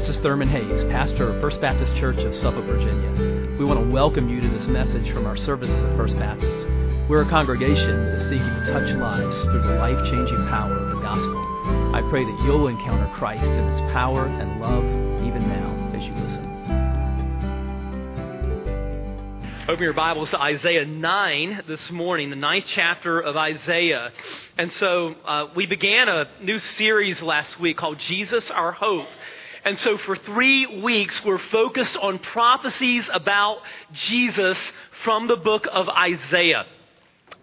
this is Thurman Hayes, pastor of First Baptist Church of Suffolk, Virginia. We want to welcome you to this message from our services at First Baptist. We're a congregation that is seeking to touch lives through the life changing power of the gospel. I pray that you'll encounter Christ in his power and love even now as you listen. Open your Bibles to Isaiah 9 this morning, the ninth chapter of Isaiah. And so uh, we began a new series last week called Jesus Our Hope. And so for three weeks, we're focused on prophecies about Jesus from the book of Isaiah.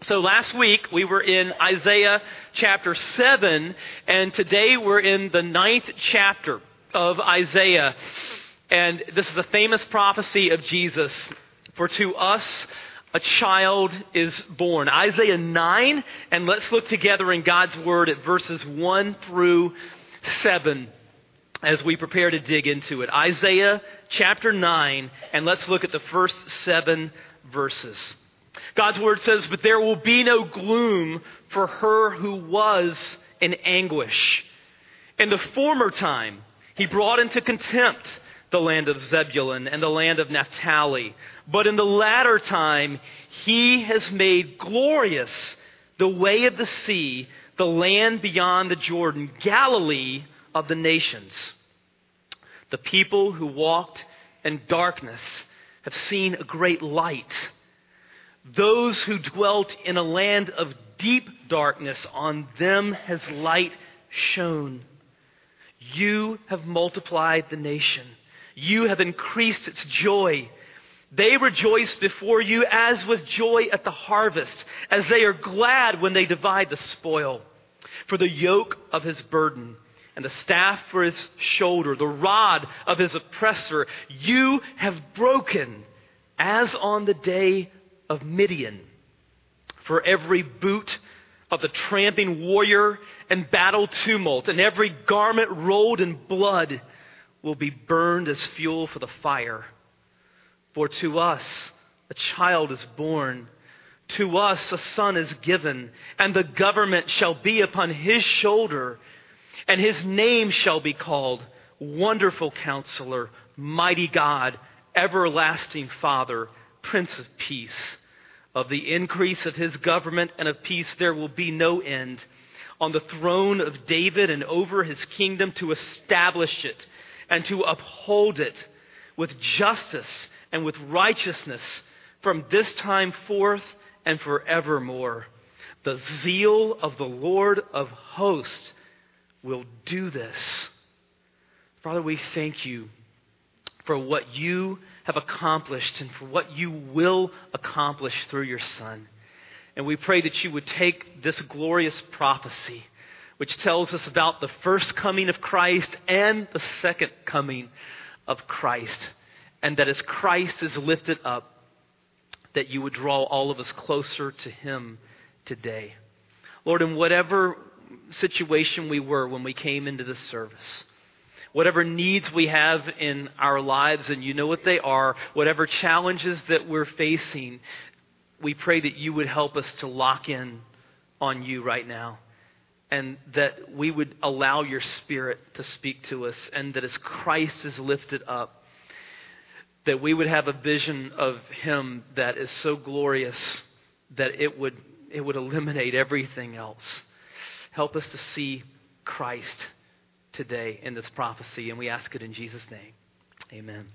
So last week we were in Isaiah chapter 7, and today we're in the ninth chapter of Isaiah. And this is a famous prophecy of Jesus. For to us a child is born. Isaiah 9, and let's look together in God's word at verses 1 through 7 as we prepare to dig into it. Isaiah chapter 9, and let's look at the first seven verses. God's word says, But there will be no gloom for her who was in anguish. In the former time, he brought into contempt the land of Zebulun and the land of Naphtali. But in the latter time, he has made glorious the way of the sea, the land beyond the Jordan, Galilee of the nations. The people who walked in darkness have seen a great light. Those who dwelt in a land of deep darkness, on them has light shone. You have multiplied the nation. You have increased its joy. They rejoice before you as with joy at the harvest, as they are glad when they divide the spoil. For the yoke of his burden and the staff for his shoulder, the rod of his oppressor, you have broken as on the day of Midian. For every boot of the tramping warrior and battle tumult, and every garment rolled in blood will be burned as fuel for the fire. For to us a child is born. To us a son is given, and the government shall be upon his shoulder and his name shall be called Wonderful Counselor, Mighty God, Everlasting Father, Prince of Peace. Of the increase of his government and of peace there will be no end. On the throne of David and over his kingdom to establish it and to uphold it with justice and with righteousness from this time forth and forevermore. The zeal of the Lord of hosts will do this. Father, we thank you for what you have accomplished and for what you will accomplish through your Son. And we pray that you would take this glorious prophecy, which tells us about the first coming of Christ and the second coming of Christ, and that as Christ is lifted up, that you would draw all of us closer to him today. Lord, in whatever situation we were when we came into this service. Whatever needs we have in our lives, and you know what they are, whatever challenges that we're facing, we pray that you would help us to lock in on you right now. And that we would allow your spirit to speak to us, and that as Christ is lifted up, that we would have a vision of him that is so glorious that it would, it would eliminate everything else. Help us to see Christ today in this prophecy, and we ask it in Jesus' name. Amen.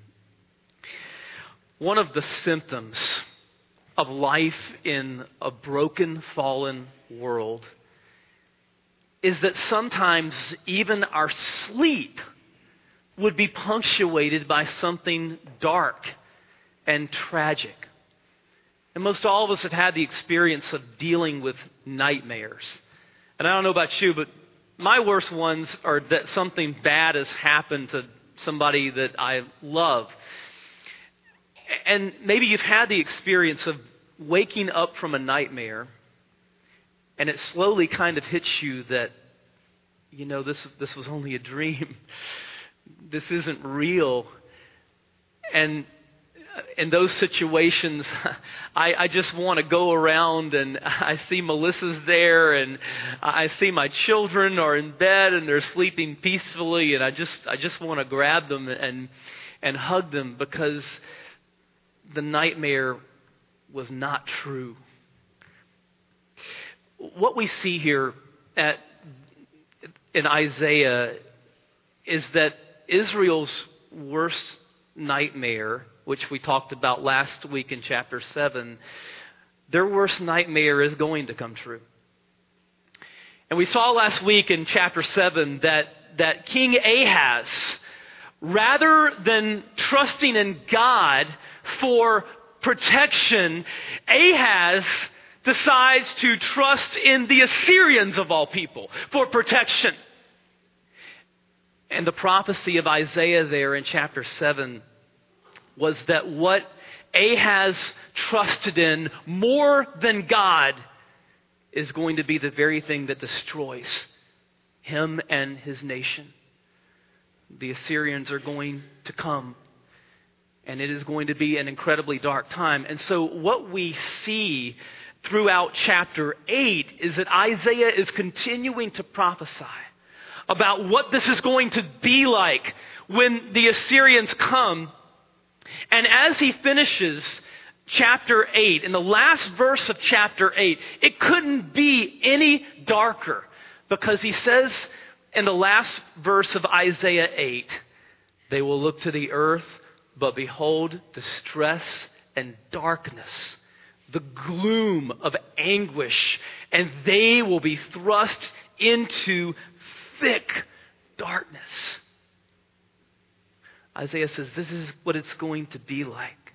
One of the symptoms of life in a broken, fallen world is that sometimes even our sleep would be punctuated by something dark and tragic. And most all of us have had the experience of dealing with nightmares. And I don't know about you, but my worst ones are that something bad has happened to somebody that I love. And maybe you've had the experience of waking up from a nightmare and it slowly kind of hits you that, you know, this, this was only a dream. this isn't real. And in those situations, I, I just want to go around and I see Melissa's there and I see my children are in bed and they're sleeping peacefully and I just, I just want to grab them and, and hug them because the nightmare was not true. What we see here at, in Isaiah is that Israel's worst nightmare which we talked about last week in chapter 7, their worst nightmare is going to come true. And we saw last week in chapter 7 that, that King Ahaz, rather than trusting in God for protection, Ahaz decides to trust in the Assyrians of all people for protection. And the prophecy of Isaiah there in chapter 7 was that what Ahaz trusted in more than God is going to be the very thing that destroys him and his nation. The Assyrians are going to come, and it is going to be an incredibly dark time. And so, what we see throughout chapter 8 is that Isaiah is continuing to prophesy about what this is going to be like when the Assyrians come and as he finishes chapter 8, in the last verse of chapter 8, it couldn't be any darker because he says in the last verse of Isaiah 8, they will look to the earth, but behold, distress and darkness, the gloom of anguish, and they will be thrust into thick darkness. Isaiah says, This is what it's going to be like.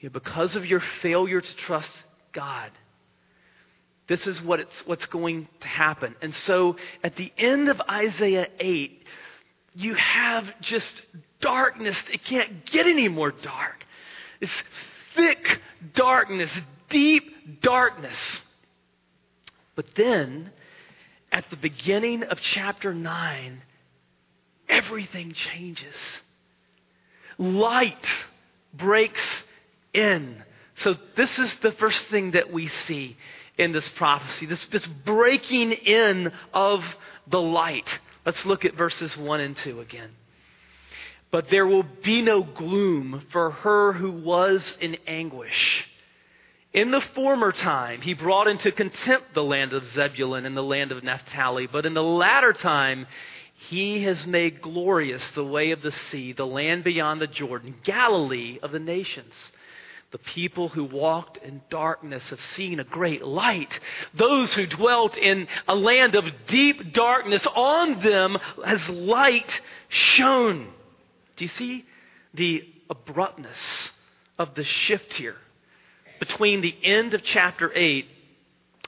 You know, because of your failure to trust God, this is what it's, what's going to happen. And so at the end of Isaiah 8, you have just darkness. It can't get any more dark. It's thick darkness, deep darkness. But then, at the beginning of chapter 9, everything changes light breaks in. So, this is the first thing that we see in this prophecy this, this breaking in of the light. Let's look at verses 1 and 2 again. But there will be no gloom for her who was in anguish. In the former time, he brought into contempt the land of Zebulun and the land of Naphtali, but in the latter time, he has made glorious the way of the sea, the land beyond the Jordan, Galilee of the nations. The people who walked in darkness have seen a great light. Those who dwelt in a land of deep darkness, on them has light shone. Do you see the abruptness of the shift here between the end of chapter 8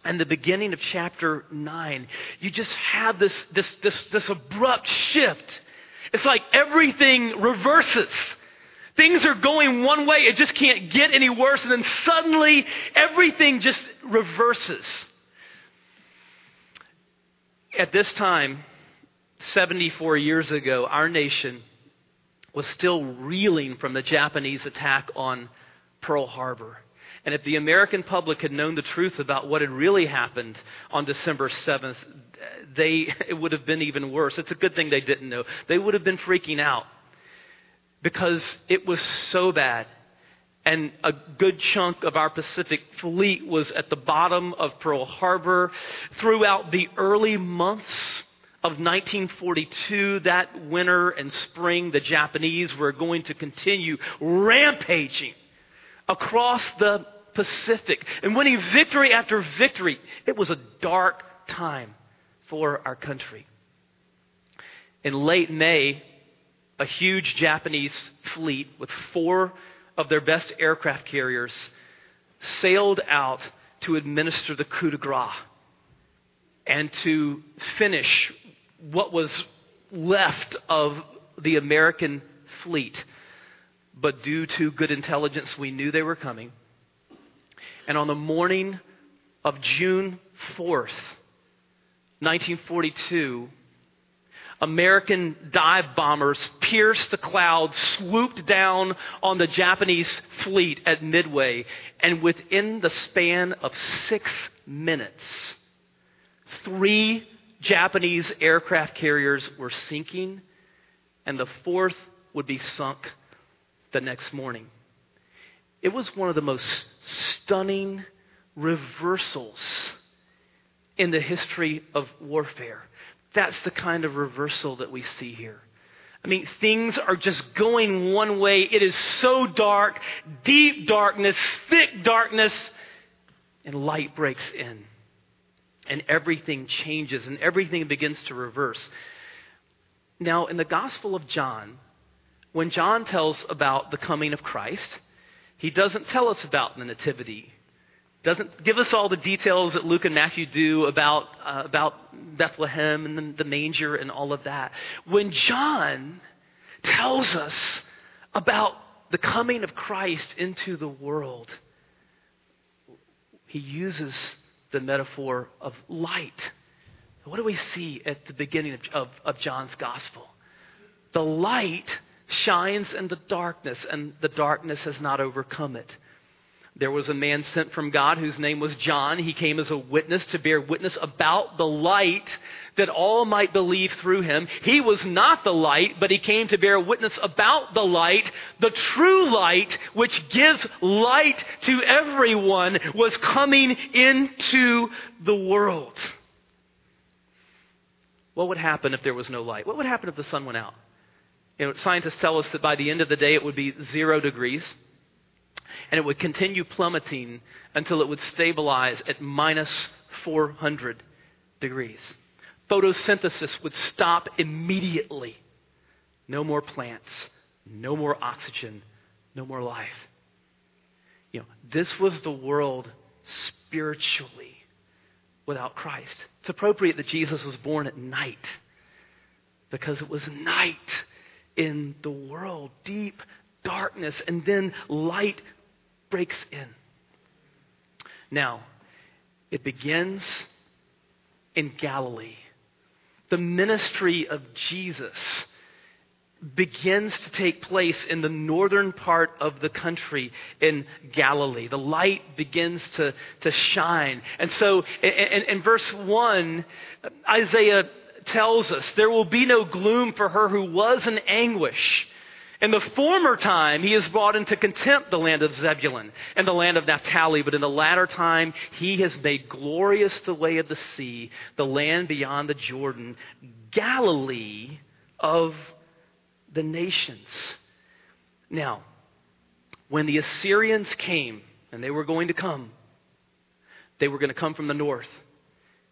and the beginning of chapter 9, you just have this, this, this, this abrupt shift. It's like everything reverses. Things are going one way, it just can't get any worse, and then suddenly everything just reverses. At this time, 74 years ago, our nation was still reeling from the Japanese attack on Pearl Harbor. And if the American public had known the truth about what had really happened on December 7th, they, it would have been even worse. It's a good thing they didn't know. They would have been freaking out because it was so bad. And a good chunk of our Pacific fleet was at the bottom of Pearl Harbor. Throughout the early months of 1942, that winter and spring, the Japanese were going to continue rampaging across the Pacific and winning victory after victory. It was a dark time for our country. In late May, a huge Japanese fleet with four of their best aircraft carriers sailed out to administer the coup de grace and to finish what was left of the American fleet but due to good intelligence, we knew they were coming. And on the morning of June 4th, 1942, American dive bombers pierced the clouds, swooped down on the Japanese fleet at Midway, and within the span of six minutes, three Japanese aircraft carriers were sinking, and the fourth would be sunk the next morning. It was one of the most stunning reversals in the history of warfare. That's the kind of reversal that we see here. I mean, things are just going one way. It is so dark, deep darkness, thick darkness, and light breaks in. And everything changes and everything begins to reverse. Now, in the Gospel of John, when John tells about the coming of Christ, he doesn't tell us about the Nativity doesn't give us all the details that Luke and Matthew do about, uh, about Bethlehem and the, the manger and all of that. When John tells us about the coming of Christ into the world, he uses the metaphor of light. What do we see at the beginning of, of, of, John's gospel? The light shines in the darkness, and the darkness has not overcome it. There was a man sent from God whose name was John. He came as a witness to bear witness about the light that all might believe through him. He was not the light, but he came to bear witness about the light. The true light, which gives light to everyone, was coming into the world. What would happen if there was no light? What would happen if the sun went out? You know, scientists tell us that by the end of the day it would be zero degrees and it would continue plummeting until it would stabilize at minus 400 degrees. Photosynthesis would stop immediately. No more plants, no more oxygen, no more life. You know, this was the world spiritually without Christ. It's appropriate that Jesus was born at night because it was night in the world, deep darkness, and then light breaks in. Now, it begins in Galilee. The ministry of Jesus begins to take place in the northern part of the country in Galilee. The light begins to, to shine. And so in, in, in verse 1, Isaiah tells us there will be no gloom for her who was in anguish. In the former time, he has brought into contempt the land of Zebulun and the land of Naphtali, but in the latter time, he has made glorious the way of the sea, the land beyond the Jordan, Galilee of the nations. Now, when the Assyrians came, and they were going to come, they were going to come from the north.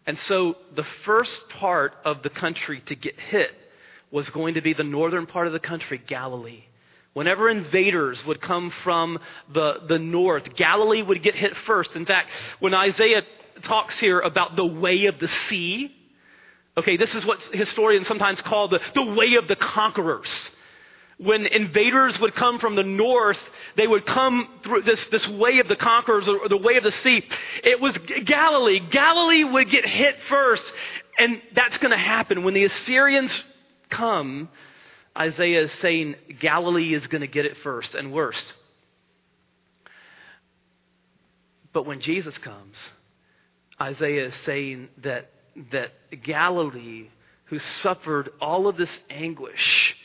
And so the first part of the country to get hit was going to be the northern part of the country, Galilee. Whenever invaders would come from the, the north, Galilee would get hit first. In fact, when Isaiah talks here about the way of the sea, okay, this is what historians sometimes call the, the way of the conquerors. When invaders would come from the north, they would come through this, this way of the conquerors or the way of the sea. It was Galilee. Galilee would get hit first. And that's going to happen. When the Assyrians come, Isaiah is saying Galilee is going to get it first and worst. But when Jesus comes, Isaiah is saying that, that Galilee, who suffered all of this anguish,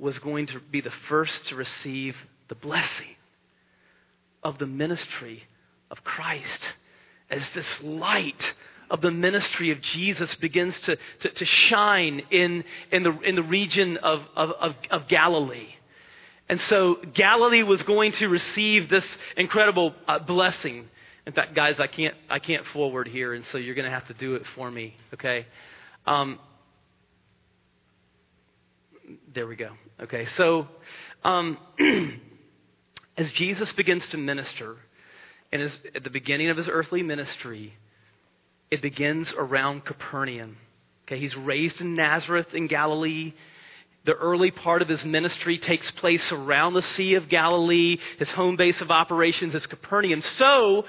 was going to be the first to receive the blessing of the ministry of Christ as this light of the ministry of Jesus begins to, to, to shine in, in, the, in the region of, of, of, of Galilee. And so Galilee was going to receive this incredible uh, blessing. In fact, guys, I can't, I can't forward here, and so you're going to have to do it for me, okay? Um, there we go. Okay, so um, as Jesus begins to minister, and is at the beginning of his earthly ministry, it begins around Capernaum. Okay, he's raised in Nazareth in Galilee. The early part of his ministry takes place around the Sea of Galilee. His home base of operations is Capernaum. So,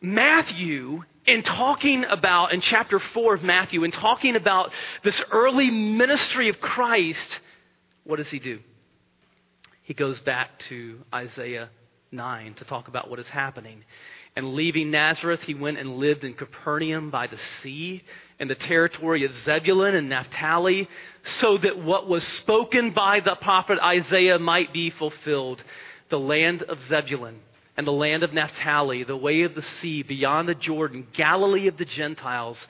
Matthew in talking about, in chapter 4 of Matthew, in talking about this early ministry of Christ, what does he do? He goes back to Isaiah 9 to talk about what is happening. And leaving Nazareth, he went and lived in Capernaum by the sea in the territory of Zebulun and Naphtali, so that what was spoken by the prophet Isaiah might be fulfilled. The land of Zebulun and the land of Naphtali, the way of the sea beyond the Jordan, Galilee of the Gentiles,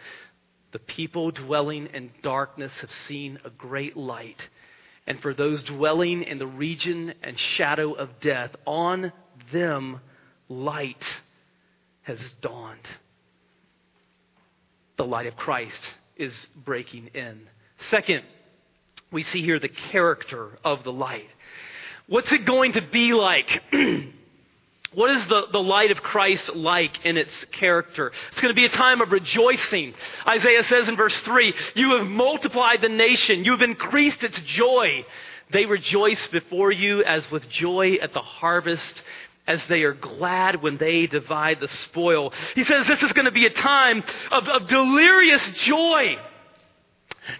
the people dwelling in darkness have seen a great light. And for those dwelling in the region and shadow of death, on them light has dawned. The light of Christ is breaking in. Second, we see here the character of the light. What's it going to be like? What is the, the light of Christ like in its character? It's going to be a time of rejoicing. Isaiah says in verse 3 You have multiplied the nation, you have increased its joy. They rejoice before you as with joy at the harvest, as they are glad when they divide the spoil. He says this is going to be a time of, of delirious joy.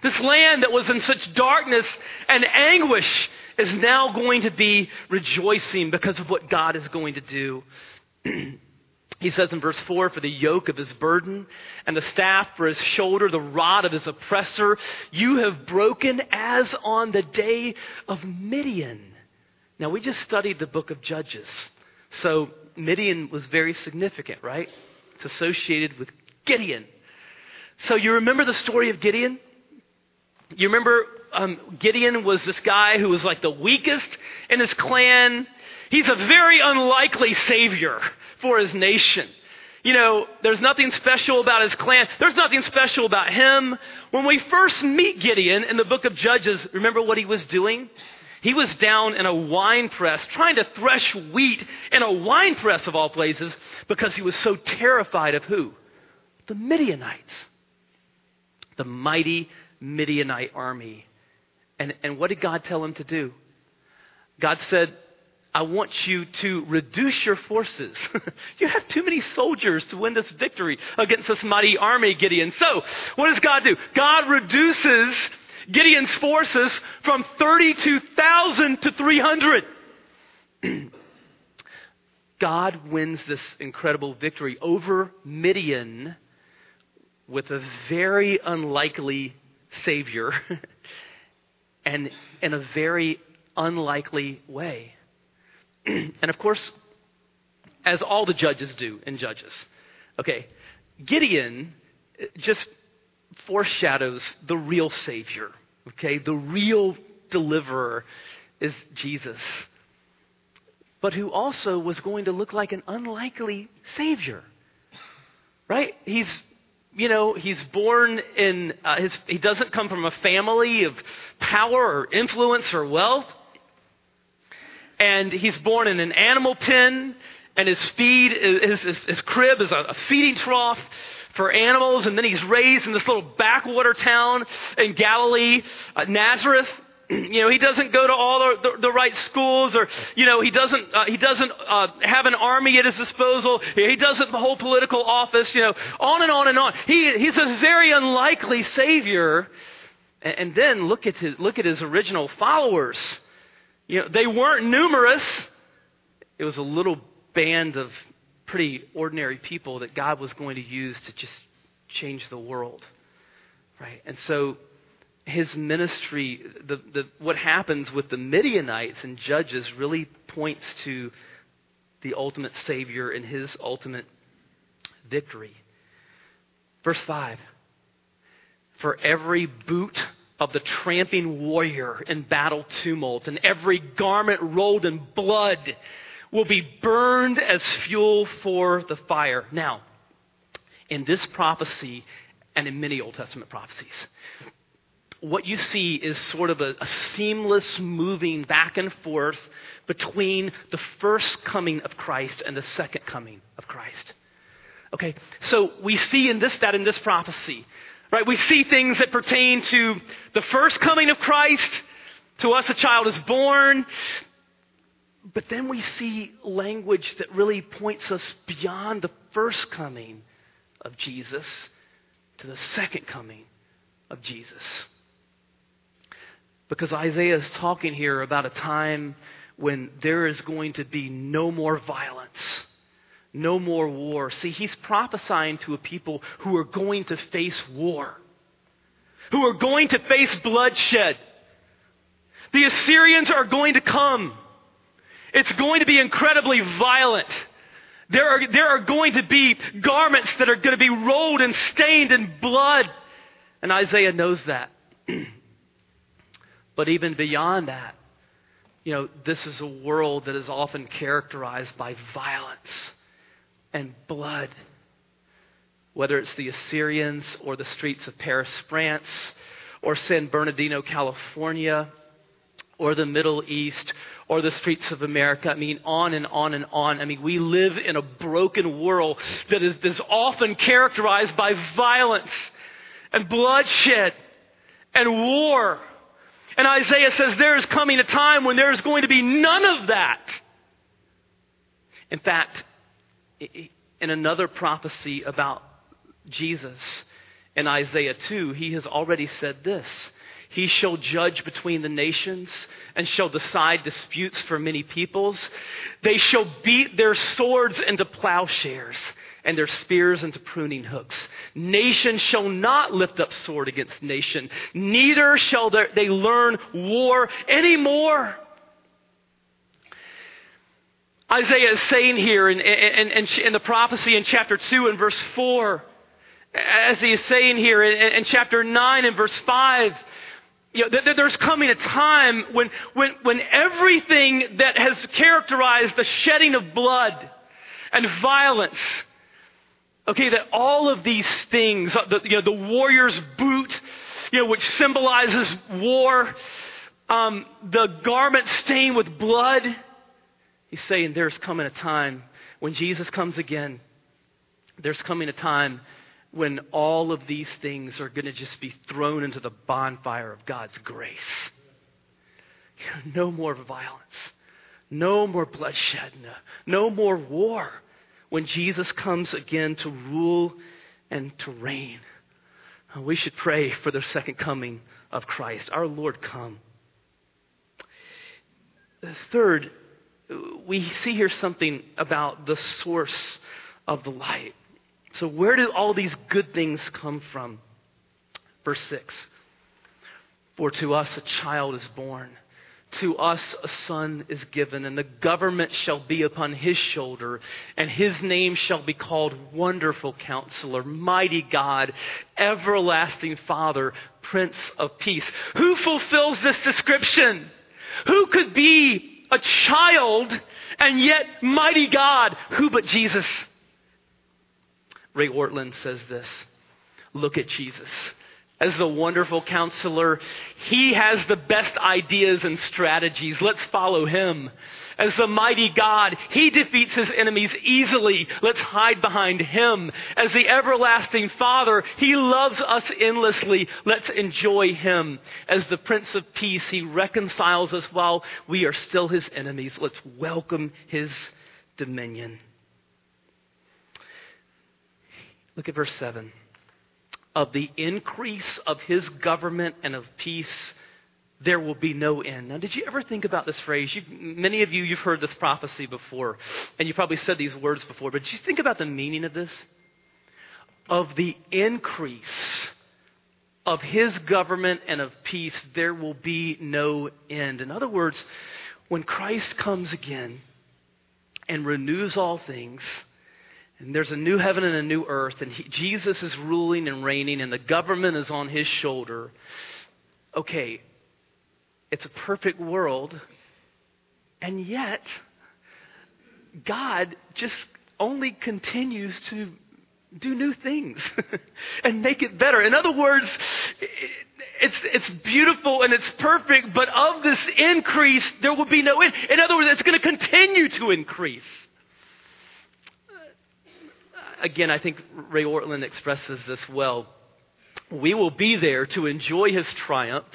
This land that was in such darkness and anguish is now going to be rejoicing because of what God is going to do. he says in verse 4 For the yoke of his burden and the staff for his shoulder, the rod of his oppressor, you have broken as on the day of Midian. Now, we just studied the book of Judges. So, Midian was very significant, right? It's associated with Gideon. So, you remember the story of Gideon? You remember um, Gideon was this guy who was like the weakest in his clan. He's a very unlikely savior for his nation. You know, there's nothing special about his clan. There's nothing special about him. When we first meet Gideon in the book of Judges, remember what he was doing? He was down in a wine press trying to thresh wheat in a wine press of all places because he was so terrified of who? The Midianites. The mighty Midianite army. And, and what did God tell him to do? God said, I want you to reduce your forces. you have too many soldiers to win this victory against this mighty army, Gideon. So, what does God do? God reduces Gideon's forces from 32,000 to 300. God wins this incredible victory over Midian with a very unlikely Savior and in a very unlikely way. and of course, as all the judges do in Judges, okay, Gideon uh, just foreshadows the real Savior, okay? The real deliverer is Jesus, but who also was going to look like an unlikely Savior, right? He's you know, he's born in, uh, his, he doesn't come from a family of power or influence or wealth. And he's born in an animal pen, and his feed, his, his, his crib is a, a feeding trough for animals. And then he's raised in this little backwater town in Galilee, uh, Nazareth. you know, he doesn't go to all the, the, right schools or, you know, he doesn't, uh, he doesn't uh, have an army at his disposal. He doesn't hold political office, you know, on and on and on. He, he's a very unlikely savior. And, and then look at his, look at his original followers. You know, they weren't numerous. It was a little band of pretty ordinary people that God was going to use to just change the world. Right? And so his ministry, the, the, what happens with the Midianites and Judges really points to the ultimate Savior and his ultimate victory. Verse 5 For every boot of the tramping warrior in battle tumult and every garment rolled in blood will be burned as fuel for the fire. Now, in this prophecy and in many Old Testament prophecies, what you see is sort of a, a, seamless moving back and forth between the first coming of Christ and the second coming of Christ. Okay, so we see in this that in this prophecy, right? We see things that pertain to the first coming of Christ. To us, a child is born. But then we see language that really points us beyond the first coming of Jesus to the second coming of Jesus. Because Isaiah is talking here about a time when there is going to be no more violence, no more war. See, he's prophesying to a people who are going to face war, who are going to face bloodshed. The Assyrians are going to come. It's going to be incredibly violent. There are, there are going to be garments that are going to be rolled and stained in blood. And Isaiah knows that. but even beyond that, you know, this is a world that is often characterized by violence and blood. Whether it's the Assyrians or the streets of Paris, France, or San Bernardino, California, or the Middle East, or the streets of America. I mean, on and on and on. I mean, we live in a broken world that is, that is often characterized by violence and bloodshed and war. And Isaiah says there is coming a time when there is going to be none of that. In fact, in another prophecy about Jesus in Isaiah 2, he has already said this. He shall judge between the nations and shall decide disputes for many peoples. They shall beat their swords into plowshares and their spears into pruning hooks. Nation shall not lift up sword against nation, neither shall they learn war anymore. Isaiah is saying here in, in, in, in, the prophecy in chapter 2 and verse 4, as he is saying here in, chapter 9 and verse 5, you know, there's coming a time when, when, when everything that has characterized the shedding of blood and violence Okay, that all of these things, uh, the, you know, the warrior's boot, you know, which symbolizes war, um, the garment stained with blood, he's saying there's coming a time when Jesus comes again, there's coming a time when all of these things are going to just be thrown into the bonfire of God's grace. No more violence, no more bloodshed, no, no more war when Jesus comes again to rule and to reign. Uh, we should pray for the second coming of Christ. Our Lord, come. Third, we see here something about the source of the light. So, where do all these good things come from? Verse 6 For to us a child is born to us a son is given, and the government shall be upon his shoulder, and his name shall be called Wonderful Counselor, Mighty God, Everlasting Father, Prince of Peace. Who fulfills this description? Who could be a child and yet mighty God? Who but Jesus? Ray Ortlund says this Look at Jesus as the wonderful counselor. He has the best ideas and strategies. Let's follow him. As the mighty God, he defeats his enemies easily. Let's hide behind him. As the everlasting Father, he loves us endlessly. Let's enjoy him. As the Prince of Peace, he reconciles us while we are still his enemies. Let's welcome his dominion. Look at verse 7 of the increase of his government and of peace, there will be no end. Now, did you ever think about this phrase? You, many of you, you've heard this prophecy before, and you probably said these words before, but did you think about the meaning of this? Of the increase of his government and of peace, there will be no end. In other words, when Christ comes again and renews all things, and there's a new heaven and a new earth, and he, Jesus is ruling and reigning, and the government is on his shoulder. Okay, it's a perfect world, and yet God just only continues to do new things and make it better. In other words, it's, it's beautiful and it's perfect, but of this increase, there will be no end. In other words, it's going to continue to increase again, I think Ray Ortlund expresses this well. we will be there to enjoy his triumph,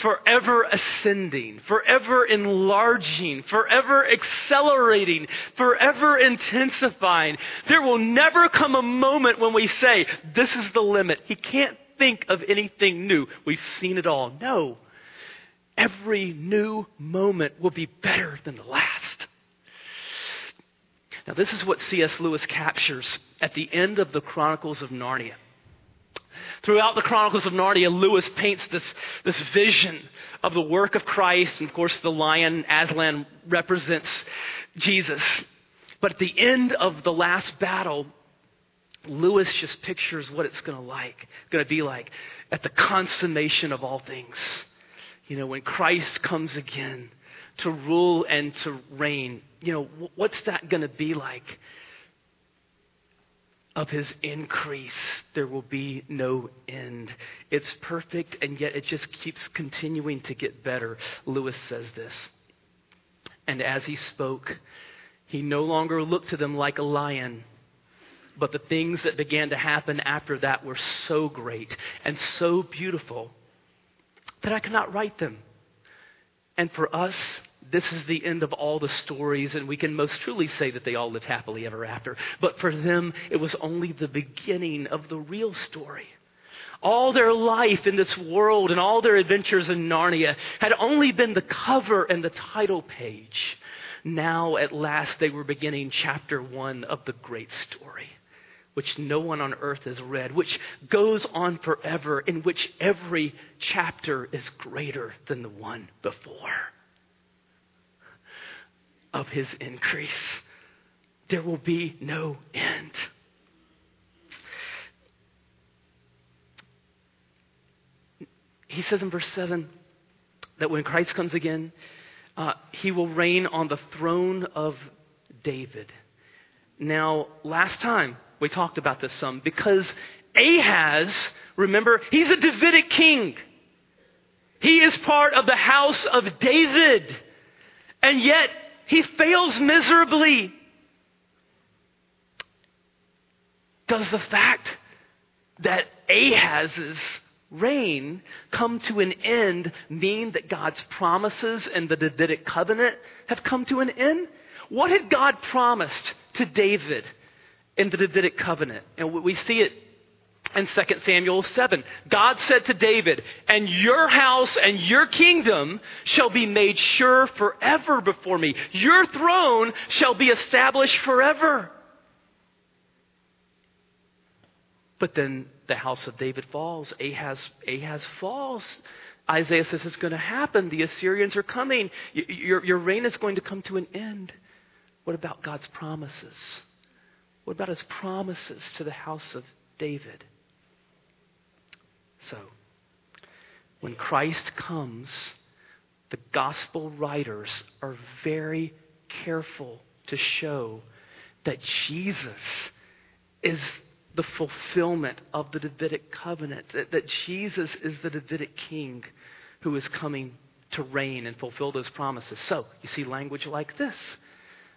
forever ascending, forever enlarging, forever accelerating, forever intensifying. There will never come a moment when we say, This is the limit. He can't think of anything new. We've seen it all. No. Every new moment will be better than the last. Now, this is what C.S. Lewis captures at the end of the Chronicles of Narnia. Throughout the Chronicles of Narnia, Lewis paints this, this vision of the work of Christ. And of course, the lion, Aslan, represents Jesus. But at the end of the last battle, Lewis just pictures what it's going to like, going to be like at the consummation of all things. You know, when Christ comes again to rule and to reign, you know, what's that going to be like? Of his increase, there will be no end. It's perfect, and yet it just keeps continuing to get better. Lewis says this. And as he spoke, he no longer looked to them like a lion but the things that began to happen after that were so great and so beautiful that I cannot write them. And for us, this is the end of all the stories, and we can most truly say that they all lived happily ever after. But for them, it was only the beginning of the real story. All their life in this world and all their adventures in Narnia had only been the cover and the title page. Now, at last, they were beginning chapter one of the great story which no one on earth has read, which goes on forever, in which every chapter is greater than the one before. Of his increase, there will be no end. He says in verse 7 that when Christ comes again, uh, he will reign on the throne of David. Now, last time we talked about this some because Ahaz, remember, he's a Davidic king. He is part of the house of David. And yet, he fails miserably. Does the fact that Ahaz's reign come to an end mean that God's promises and the Davidic covenant have come to an end? What had God promised to David in the Davidic covenant. And we see it in 2 Samuel 7. God said to David, And your house and your kingdom shall be made sure forever before me. Your throne shall be established forever. But then the house of David falls. Ahaz, Ahaz falls. Isaiah says it's going to happen. The Assyrians are coming. Your, your reign is going to come to an end. What about God's promises? What about his promises to the house of David? So, when Christ comes, the gospel writers are very careful to show that Jesus is the fulfillment of the Davidic covenant, that, that, Jesus is the Davidic king who is coming to reign and fulfill those promises. So, you see language like this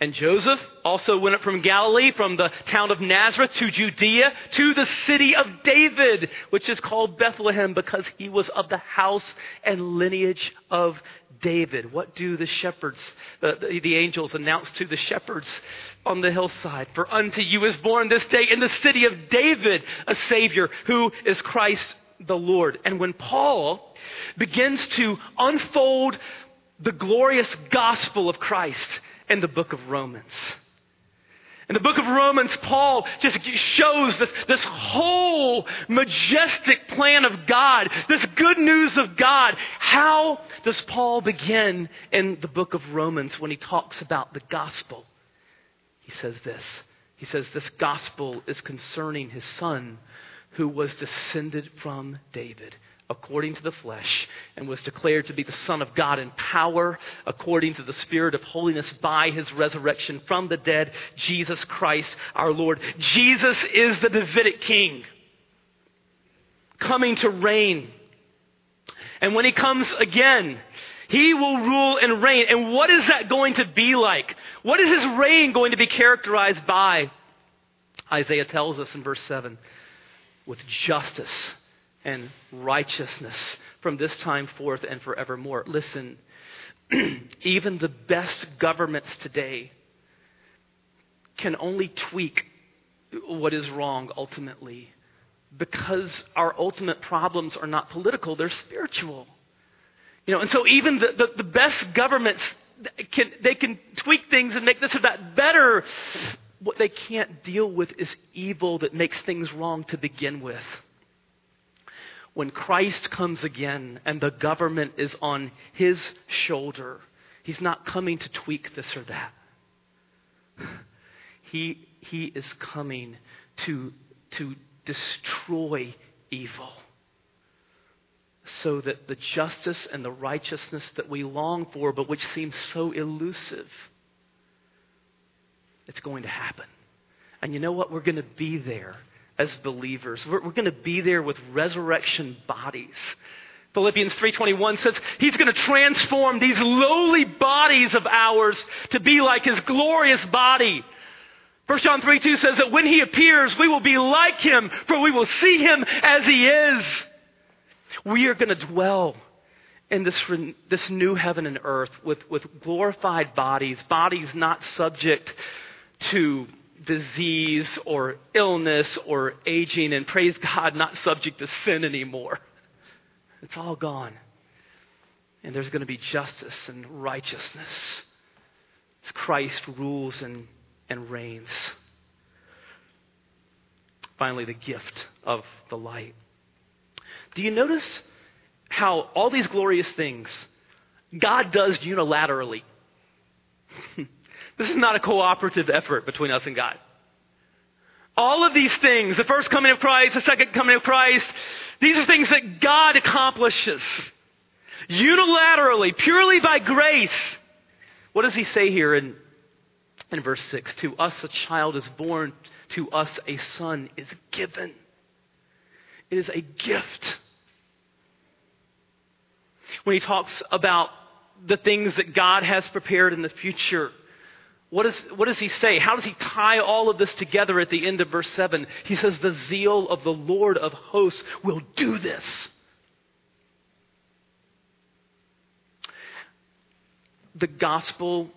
and Joseph also went up from Galilee, from the town of Nazareth to Judea, to the city of David, which is called Bethlehem because he was of the house and lineage of David. What do the shepherds, the, the, the angels announce to the shepherds on the hillside? For unto you is born this day in the city of David a Savior who is Christ the Lord. And when Paul begins to unfold the glorious gospel of Christ, in the book of Romans. In the book of Romans, Paul just shows this, this whole majestic plan of God, this good news of God. How does Paul begin in the book of Romans when he talks about the gospel? He says this. He says, This gospel is concerning his son who was descended from David according to the flesh and was declared to be the Son of God in power according to the Spirit of holiness by his resurrection from the dead, Jesus Christ our Lord. Jesus is the Davidic King coming to reign. And when he comes again, he will rule and reign. And what is that going to be like? What is his reign going to be characterized by? Isaiah tells us in verse 7 with justice and righteousness from this time forth and forevermore. Listen, even the best governments today can only tweak what is wrong ultimately because our ultimate problems are not political, they're spiritual. You know, and so even the, the, the best governments can they can tweak things and make this or that better. What they can't deal with is evil that makes things wrong to begin with. When Christ comes again and the government is on his shoulder, he's not coming to tweak this or that. He, he is coming to, to destroy evil so that the justice and the righteousness that we long for, but which seems so elusive, it's going to happen. And you know what? We're going to be there as believers. We're, we're going to be there with resurrection bodies. Philippians 3:21 says he's going to transform these lowly bodies of ours to be like his glorious body 1 John 3 2 says that when he appears, we will be like him, for we will see him as he is. We are going to dwell in this, this new heaven and earth with, with glorified bodies, bodies not subject to disease or illness or aging, and praise God, not subject to sin anymore. It's all gone. And there's going to be justice and righteousness as Christ rules and and reigns. Finally, the gift of the light. Do you notice how all these glorious things God does unilaterally? this is not a cooperative effort between us and God. All of these things, the first coming of Christ, the second coming of Christ, these are things that God accomplishes unilaterally, purely by grace. What does he say here in in verse 6 To us a child is born, to us a son is given. It is a gift. When he talks about the things that God has prepared in the future, what, is, what does he say? How does he tie all of this together at the end of verse 7? He says, The zeal of the Lord of hosts will do this. The gospel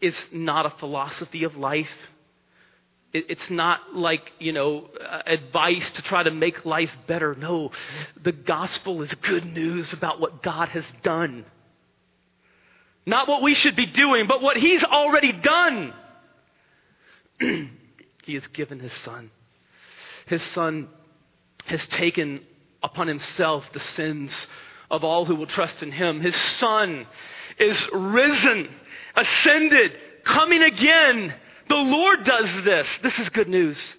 is not a philosophy of life. It's not like, you know, advice to try to make life better. No, the gospel is good news about what God has done. Not what we should be doing, but what He's already done. he has given His Son. His Son has taken upon Himself the sins of all who will trust in Him. His Son is risen ascended, coming again. The Lord does this. This is good news.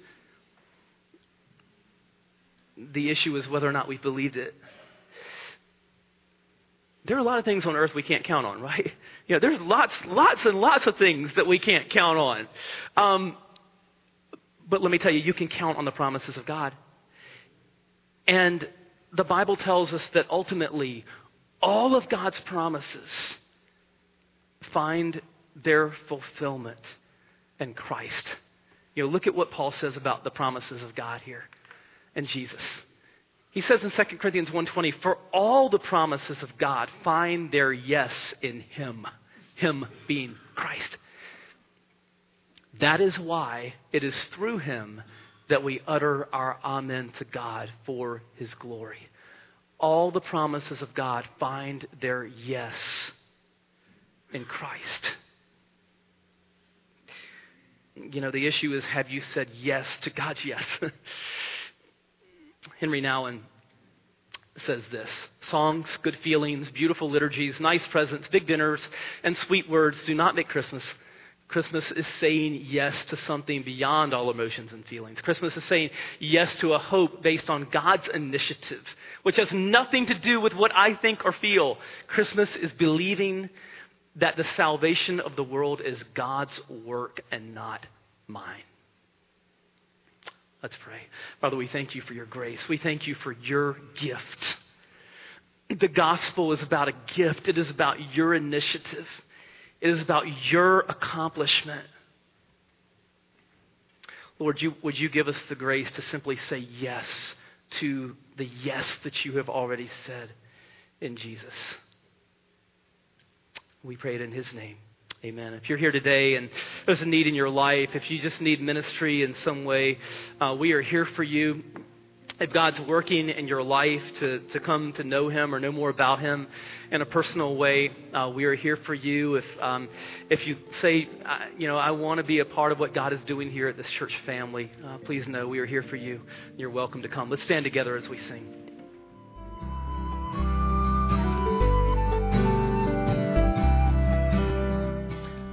The issue is whether or not we believed it. There are a lot of things on earth we can't count on, right? You know, there's lots, lots and lots of things that we can't count on. Um, but let me tell you, you can count on the promises of God. And the Bible tells us that ultimately, all of God's promises find their fulfillment in Christ. You know, look at what Paul says about the promises of God here and Jesus. He says in 2 Corinthians 1:20, "For all the promises of God find their yes in him, him being Christ." That is why it is through him that we utter our amen to God for his glory. All the promises of God find their yes in Christ. You know, the issue is have you said yes to God's yes? Henri Nouwen says this Songs, good feelings, beautiful liturgies, nice presents, big dinners, and sweet words do not make Christmas. Christmas is saying yes to something beyond all emotions and feelings. Christmas is saying yes to a hope based on God's initiative, which has nothing to do with what I think or feel. Christmas is believing that the salvation of the world is God's work and not mine. Let's pray. Father, we thank you for your grace. We thank you for your gift. The gospel is about a gift, it is about your initiative, it is about your accomplishment. Lord, you, would you give us the grace to simply say yes to the yes that you have already said in Jesus? We pray it in his name. Amen. If you're here today and there's a need in your life, if you just need ministry in some way, uh, we are here for you. If God's working in your life to, to come to know Him or know more about Him in a personal way, uh, we are here for you. If, um, if you say, uh, you know, I want to be a part of what God is doing here at this church family, uh, please know we are here for you. You're welcome to come. Let's stand together as we sing.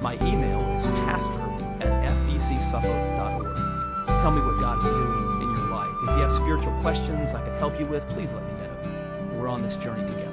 My email is pastor at fbcsuffolk.org. Tell me what God is doing in your life. If you have spiritual questions I can help you with, please let me know. We're on this journey together.